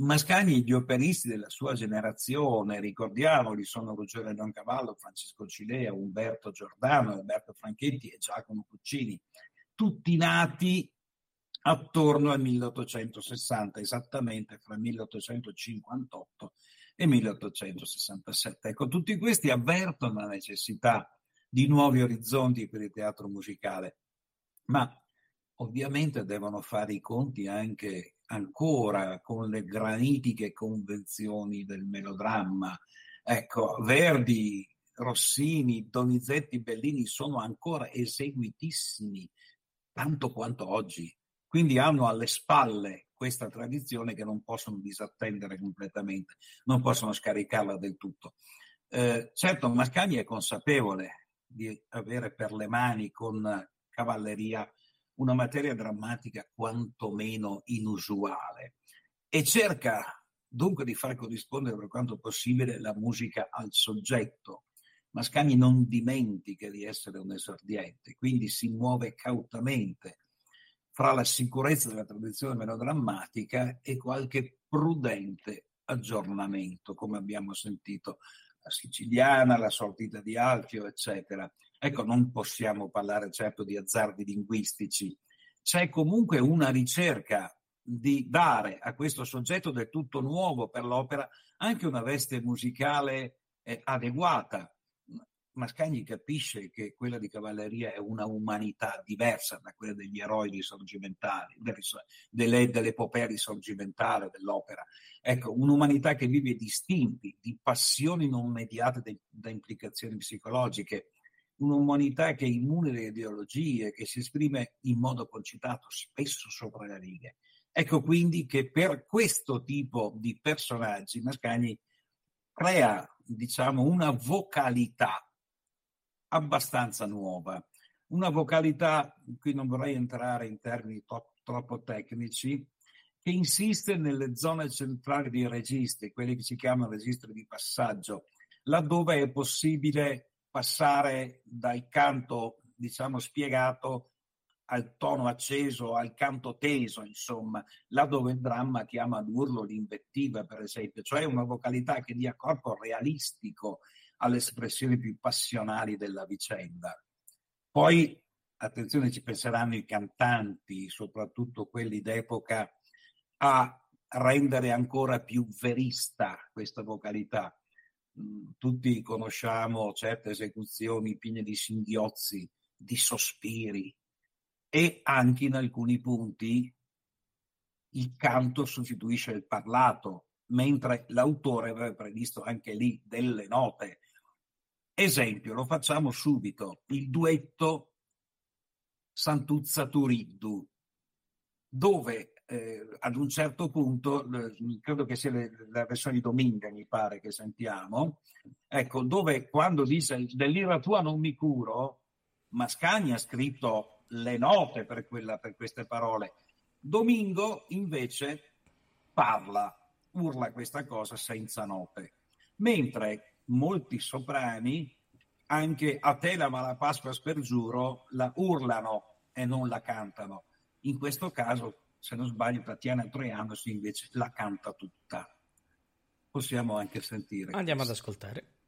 Mascagni, gli operisti della sua generazione, ricordiamoli, sono Ruggero Leoncavallo, Francesco Cilea, Umberto Giordano, Alberto Franchetti e Giacomo Puccini, tutti nati attorno al 1860, esattamente fra 1858 e 1867. Ecco, tutti questi avvertono la necessità di nuovi orizzonti per il teatro musicale, ma ovviamente devono fare i conti anche ancora con le granitiche convenzioni del melodramma. Ecco, Verdi, Rossini, Donizetti, Bellini sono ancora eseguitissimi, tanto quanto oggi. Quindi hanno alle spalle questa tradizione che non possono disattendere completamente, non possono scaricarla del tutto. Eh, certo, Mascagni è consapevole di avere per le mani con cavalleria una materia drammatica quantomeno inusuale e cerca dunque di far corrispondere per quanto possibile la musica al soggetto. Mascagni non dimentica di essere un esordiente, quindi si muove cautamente fra la sicurezza della tradizione melodrammatica e qualche prudente aggiornamento, come abbiamo sentito, la siciliana, la sortita di Alfio, eccetera. Ecco, non possiamo parlare certo di azzardi linguistici. C'è comunque una ricerca di dare a questo soggetto del tutto nuovo per l'opera anche una veste musicale eh, adeguata. Mascagni capisce che quella di cavalleria è una umanità diversa da quella degli eroi risorgimentali, delle, dell'epopea risorgimentale dell'opera. Ecco, un'umanità che vive distinti, di passioni non mediate da implicazioni psicologiche, un'umanità che è immune alle ideologie, che si esprime in modo concitato, spesso sopra le righe. Ecco quindi che per questo tipo di personaggi Mascagni crea, diciamo, una vocalità abbastanza nuova. Una vocalità, qui non vorrei entrare in termini to- troppo tecnici, che insiste nelle zone centrali dei registri, quelli che si chiamano registri di passaggio, laddove è possibile passare dal canto, diciamo, spiegato al tono acceso, al canto teso, insomma, là dove il dramma chiama l'urlo, l'invettiva, per esempio, cioè una vocalità che dia corpo realistico alle espressioni più passionali della vicenda. Poi, attenzione, ci penseranno i cantanti, soprattutto quelli d'epoca, a rendere ancora più verista questa vocalità. Tutti conosciamo certe esecuzioni piene di singhiozzi, di sospiri e anche in alcuni punti il canto sostituisce il parlato, mentre l'autore aveva previsto anche lì delle note. Esempio, lo facciamo subito, il duetto Santuzza Turiddu, dove eh, ad un certo punto, eh, credo che sia la versione di Dominga, mi pare che sentiamo, ecco, dove quando dice dell'ira tua non mi curo, Mascagni ha scritto le note per, quella, per queste parole. Domingo invece parla, urla questa cosa senza note. Mentre molti soprani, anche a te la Malapasqua spergiuro, la urlano e non la cantano. In questo caso se non sbaglio Tatiana Troianos invece la canta tutta. Possiamo anche sentire. Andiamo questo. ad ascoltare.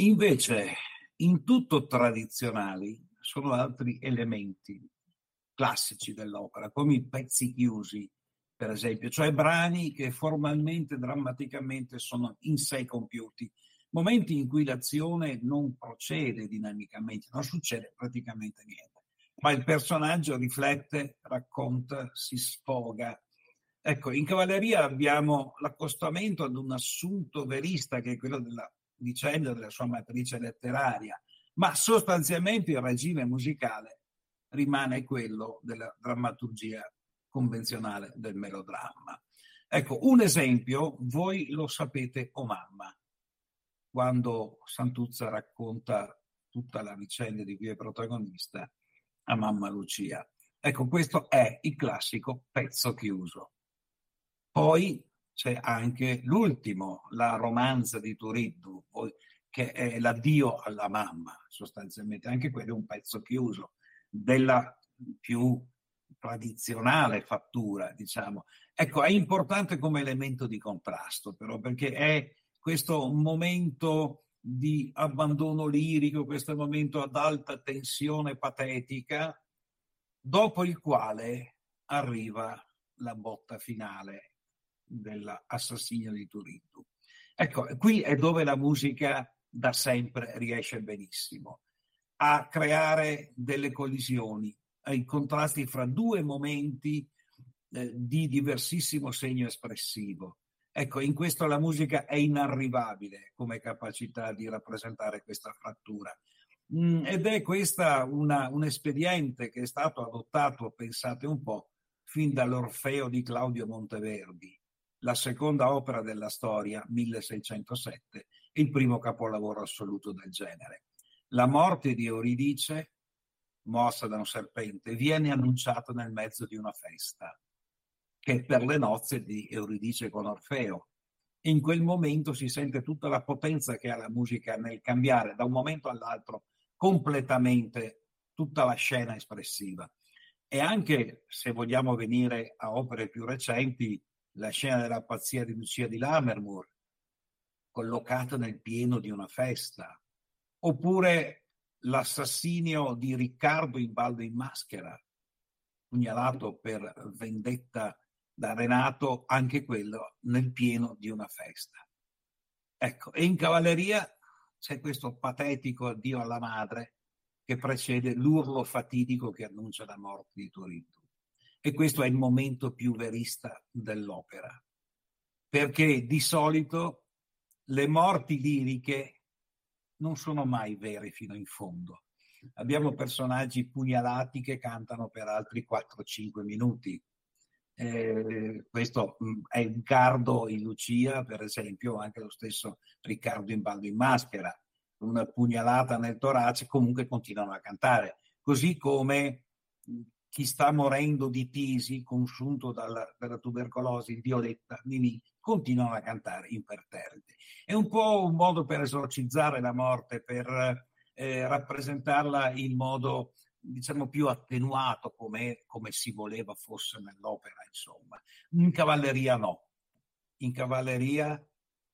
Invece, in tutto tradizionali sono altri elementi classici dell'opera, come i pezzi chiusi, per esempio, cioè brani che formalmente, drammaticamente sono in sé compiuti, momenti in cui l'azione non procede dinamicamente, non succede praticamente niente, ma il personaggio riflette, racconta, si sfoga. Ecco, in cavalleria abbiamo l'accostamento ad un assunto verista che è quello della vicenda della sua matrice letteraria, ma sostanzialmente il regime musicale rimane quello della drammaturgia convenzionale del melodramma. Ecco, un esempio, voi lo sapete o mamma, quando Santuzza racconta tutta la vicenda di cui è protagonista a mamma Lucia. Ecco, questo è il classico pezzo chiuso. Poi c'è anche l'ultimo, la romanza di Turiddu, che è l'addio alla mamma, sostanzialmente. Anche quello è un pezzo chiuso della più tradizionale fattura, diciamo. Ecco, è importante come elemento di contrasto, però, perché è questo momento di abbandono lirico, questo momento ad alta tensione patetica, dopo il quale arriva la botta finale dell'assassinio di Turiddu. Ecco, qui è dove la musica da sempre riesce benissimo a creare delle collisioni, ai contrasti fra due momenti eh, di diversissimo segno espressivo. Ecco, in questo la musica è inarrivabile come capacità di rappresentare questa frattura. Mm, ed è questa una, un espediente che è stato adottato, pensate un po', fin dall'Orfeo di Claudio Monteverdi, la seconda opera della storia, 1607, il primo capolavoro assoluto del genere. La morte di Euridice, mossa da un serpente, viene annunciata nel mezzo di una festa, che è per le nozze di Euridice con Orfeo. In quel momento si sente tutta la potenza che ha la musica nel cambiare da un momento all'altro completamente tutta la scena espressiva. E anche se vogliamo venire a opere più recenti, la scena della pazzia di Lucia di Lammermoor, collocata nel pieno di una festa, oppure l'assassinio di Riccardo in baldo in maschera, pugnalato per vendetta da Renato, anche quello nel pieno di una festa. Ecco, e in cavalleria c'è questo patetico addio alla madre che precede l'urlo fatidico che annuncia la morte di Turiddu. E questo è il momento più verista dell'opera, perché di solito le morti liriche non sono mai vere fino in fondo. Abbiamo personaggi pugnalati che cantano per altri 4-5 minuti. Eh, questo mm, è Riccardo in Lucia, per esempio, anche lo stesso Riccardo in Baldo in Maschera. Una pugnalata nel torace, comunque continuano a cantare. Così come mm, chi sta morendo di tisi, consunto dalla, dalla tubercolosi, Violetta, Mimì, continuano a cantare imperterriti. È un po' un modo per esorcizzare la morte, per eh, rappresentarla in modo diciamo più attenuato come, come si voleva fosse nell'opera, insomma. In cavalleria no. In cavalleria,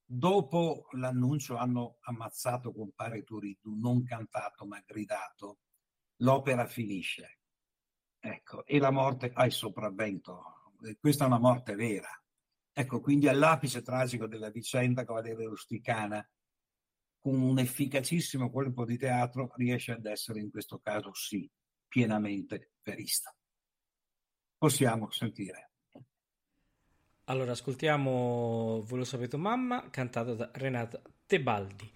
dopo l'annuncio hanno ammazzato compare Turiddu, non cantato ma gridato, l'opera finisce Ecco, e la morte ha il sopravvento. Questa è una morte vera. Ecco, quindi all'apice tragico della vicenda cavaliere rusticana, con un efficacissimo colpo di teatro, riesce ad essere in questo caso sì, pienamente verista. Possiamo sentire. Allora, ascoltiamo Voi lo sapete mamma, cantato da Renata Tebaldi.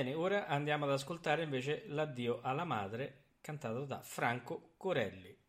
Bene, ora andiamo ad ascoltare invece l'addio alla madre cantato da Franco Corelli.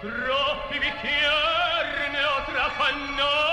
Troppi bicchieri ne ho trafannati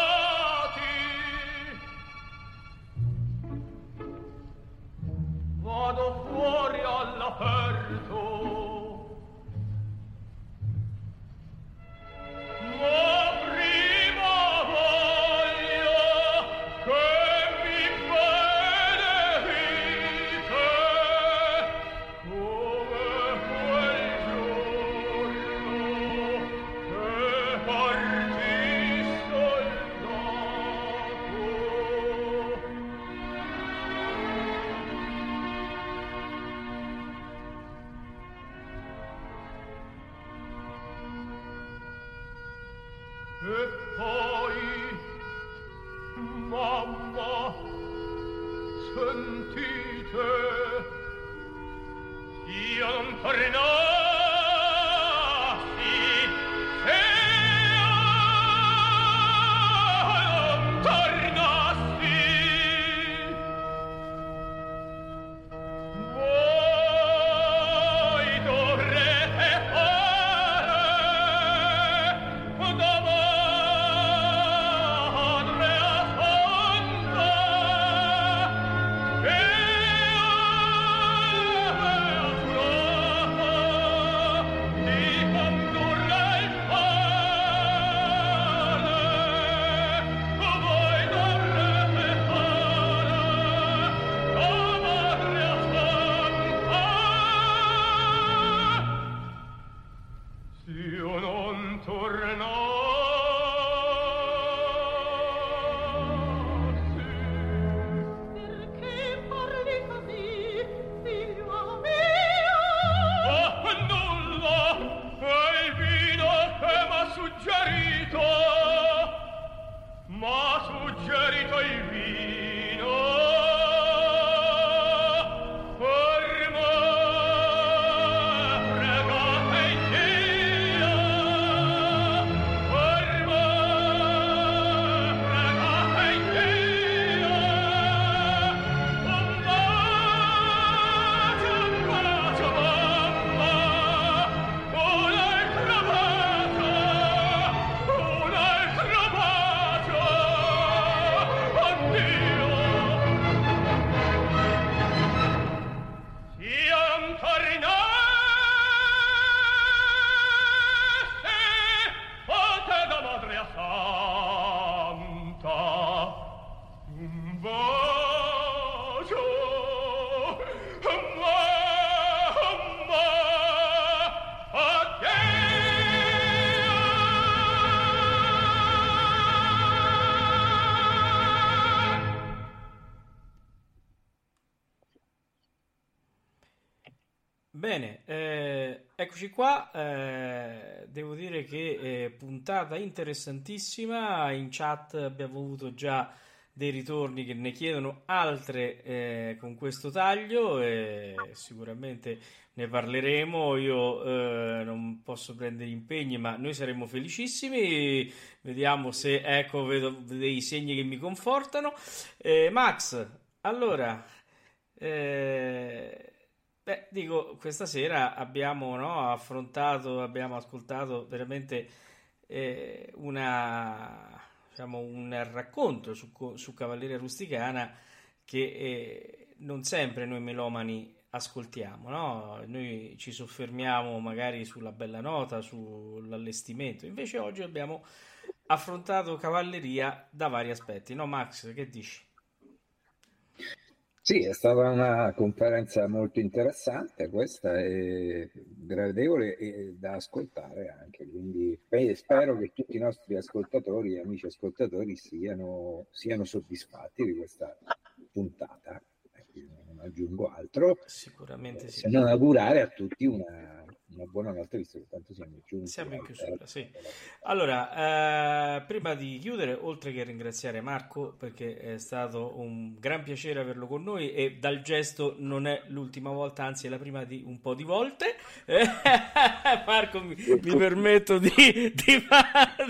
eccoci qua. eh, devo dire che eh, puntata interessantissima. In chat abbiamo avuto già dei ritorni che ne chiedono altre eh, con questo taglio e sicuramente ne parleremo. Io eh, non posso prendere impegni, ma noi saremmo felicissimi. Vediamo se ecco, vedo dei segni che mi confortano. Eh, Max, allora. Eh, Beh, dico, questa sera abbiamo, no, affrontato, abbiamo ascoltato veramente eh, una, diciamo, un racconto su, su Cavalleria Rusticana che eh, non sempre noi melomani ascoltiamo, no? Noi ci soffermiamo magari sulla bella nota, sull'allestimento, invece oggi abbiamo affrontato Cavalleria da vari aspetti, no Max, che dici? Sì, è stata una conferenza molto interessante questa e gradevole e da ascoltare anche, quindi spero che tutti i nostri ascoltatori e amici ascoltatori siano, siano soddisfatti di questa puntata. Non aggiungo altro. Sicuramente sì. Se non augurare a tutti una una buona notte visto che tanto siamo giunti. Siamo in chiusura, sì. Allora, eh, prima di chiudere, oltre che ringraziare Marco perché è stato un gran piacere averlo con noi e dal gesto non è l'ultima volta, anzi è la prima di un po' di volte. *laughs* Marco, mi, mi permetto di, di,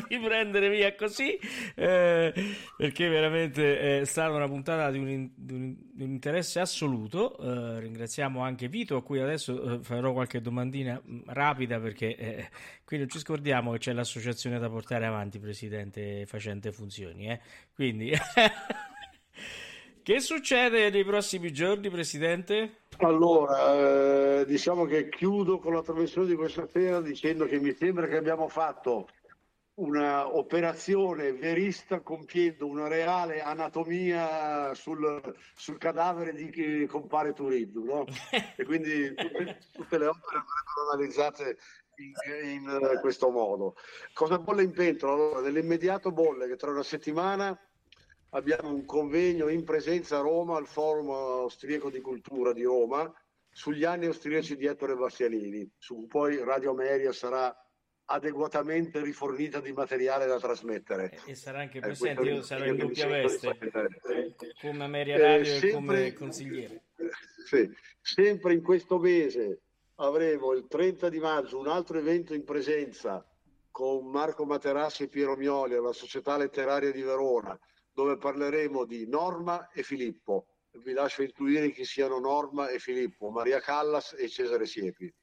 di, prendere via così eh, perché veramente è stata una puntata di un, di un, di un interesse assoluto. Eh, ringraziamo anche Vito a cui adesso eh, farò qualche domandina rapida perché eh, *laughs* qui non ci scordiamo che c'è l'associazione da portare avanti, presidente facente funzioni. Eh? Quindi, *laughs* che succede nei prossimi giorni, presidente? Allora, eh, diciamo che chiudo con la trasmissione di questa sera dicendo che mi sembra che abbiamo fatto una operazione verista compiendo una reale anatomia sul, sul cadavere di compare Turiddu no? *laughs* e quindi tutte, tutte, le opere andrebbero analizzate in, in, questo modo cosa bolle in pentola? Allora, nell'immediato bolle che tra una settimana abbiamo un convegno in presenza a Roma al forum austriaco di cultura di Roma sugli anni austriaci di Ettore Bastianini su cui poi Radio Ameria sarà adeguatamente rifornita di materiale da trasmettere. E, sarà anche presente, eh, io sarò in doppia veste, come Ameria Radio eh, sempre, e come consigliere. Sì, sempre in questo mese avremo il 30 di maggio un altro evento in presenza con Marco Materassi e Piero Mioli alla Società Letteraria di Verona, dove parleremo di Norma e Filippo. Vi lascio intuire chi siano Norma e Filippo, Maria Callas e Cesare Siepi.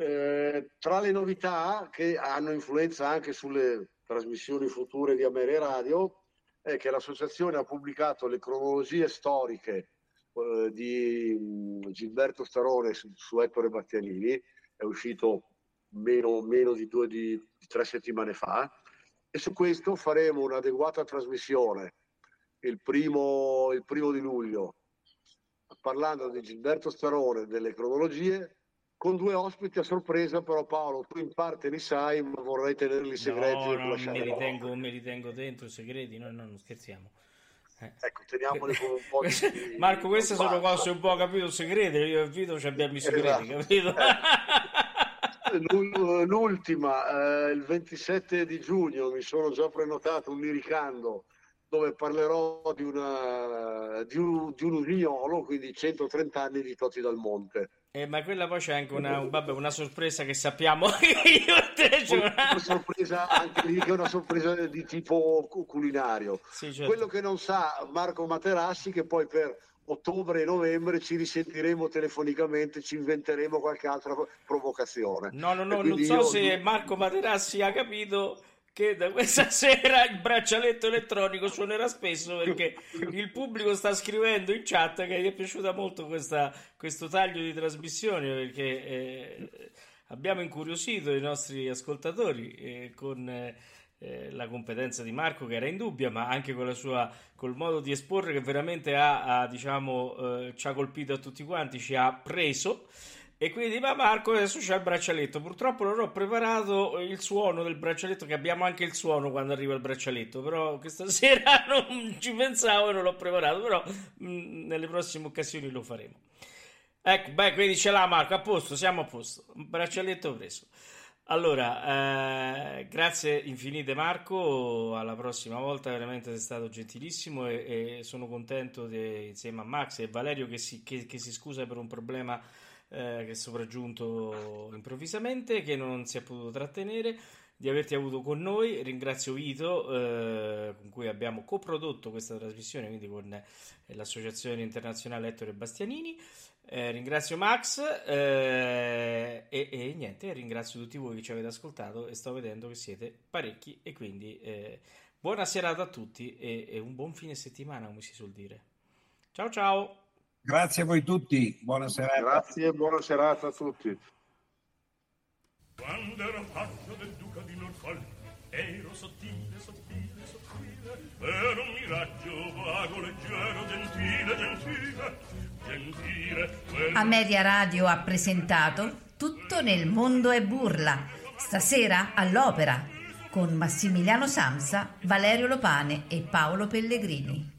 Eh, tra le novità che hanno influenza anche sulle trasmissioni future di Ameria Radio è che l'associazione ha pubblicato le cronologie storiche eh, di mm, Gilberto Starone su, su Ettore Battianini, è uscito meno, meno di, due, di, di tre settimane fa, e su questo faremo un'adeguata trasmissione il primo, il primo di luglio, parlando di Gilberto Starone, delle cronologie con due ospiti a sorpresa, però Paolo, tu in parte li sai, ma vorrei tenerli segreti. No, no, me li, tengo, me li tengo dentro i segreti, no, no, non scherziamo. Eh. Ecco, teniamoli con un po' di... *laughs* Marco, queste sono cose un po' capito segrete, io e Vito ci abbiamo i segreti, esatto. capito? L'ultima, eh, il 27 di giugno mi sono già prenotato un liricando dove parlerò di, una, di, un, di un usignolo, quindi 130 anni di Toti dal Monte. Eh, ma quella poi c'è anche una, vabbè, una sorpresa che sappiamo *laughs* io e te. Cioè... Una sorpresa anche lì che è una sorpresa di tipo culinario. Sì, certo. Quello che non sa Marco Materassi che poi per ottobre e novembre ci risentiremo telefonicamente, ci inventeremo qualche altra provocazione. No, no, no, non so io... se Marco Materassi ha capito che da questa *laughs* sera il braccialetto elettronico suonerà spesso perché il pubblico sta scrivendo in chat che gli è piaciuta molto questa, questo taglio di trasmissione perché eh, abbiamo incuriosito i nostri ascoltatori eh, con eh, la competenza di Marco che era indubbia ma anche con la sua col modo di esporre che veramente ha, ha diciamo eh, ci ha colpito a tutti quanti ci ha preso e quindi, ma Marco adesso c'è il braccialetto. Purtroppo non ho preparato il suono del braccialetto, che abbiamo anche il suono quando arriva il braccialetto. Però questa *laughs* sera non ci pensavo e non l'ho preparato. Però mh, mm, nelle prossime occasioni lo faremo. Ecco, beh, quindi ce l'ha Marco, a posto, siamo a posto. Braccialetto preso. Allora, eh, grazie infinite Marco, alla prossima volta, veramente sei stato gentilissimo e, e sono contento di, insieme a Max e Valerio che si, che, che si scusa per un problema eh, che è sopraggiunto improvvisamente, che non si è potuto trattenere di averti avuto con noi. Ringrazio Vito, eh, con cui abbiamo coprodotto questa trasmissione, quindi con eh, l'Associazione Internazionale Ettore Bastianini. Eh, ringrazio Max eh, e, e, niente, ringrazio tutti voi che ci avete ascoltato e sto vedendo che siete parecchi e quindi eh, buona serata a tutti e, e un buon fine settimana, come si suol dire. Ciao ciao! Grazie a voi tutti, buona serata. Grazie e buona serata a tutti. Quando ero paggio del duca di Norfolk, ero sottile, sottile, sottile, ero un miraggio vago, leggero, gentile, gentile, gentile. quel- Ameria Radio ha presentato Tutto nel mondo è burla, stasera all'opera, con Massimiliano Samsa, Valerio Lopane e Paolo Pellegrini.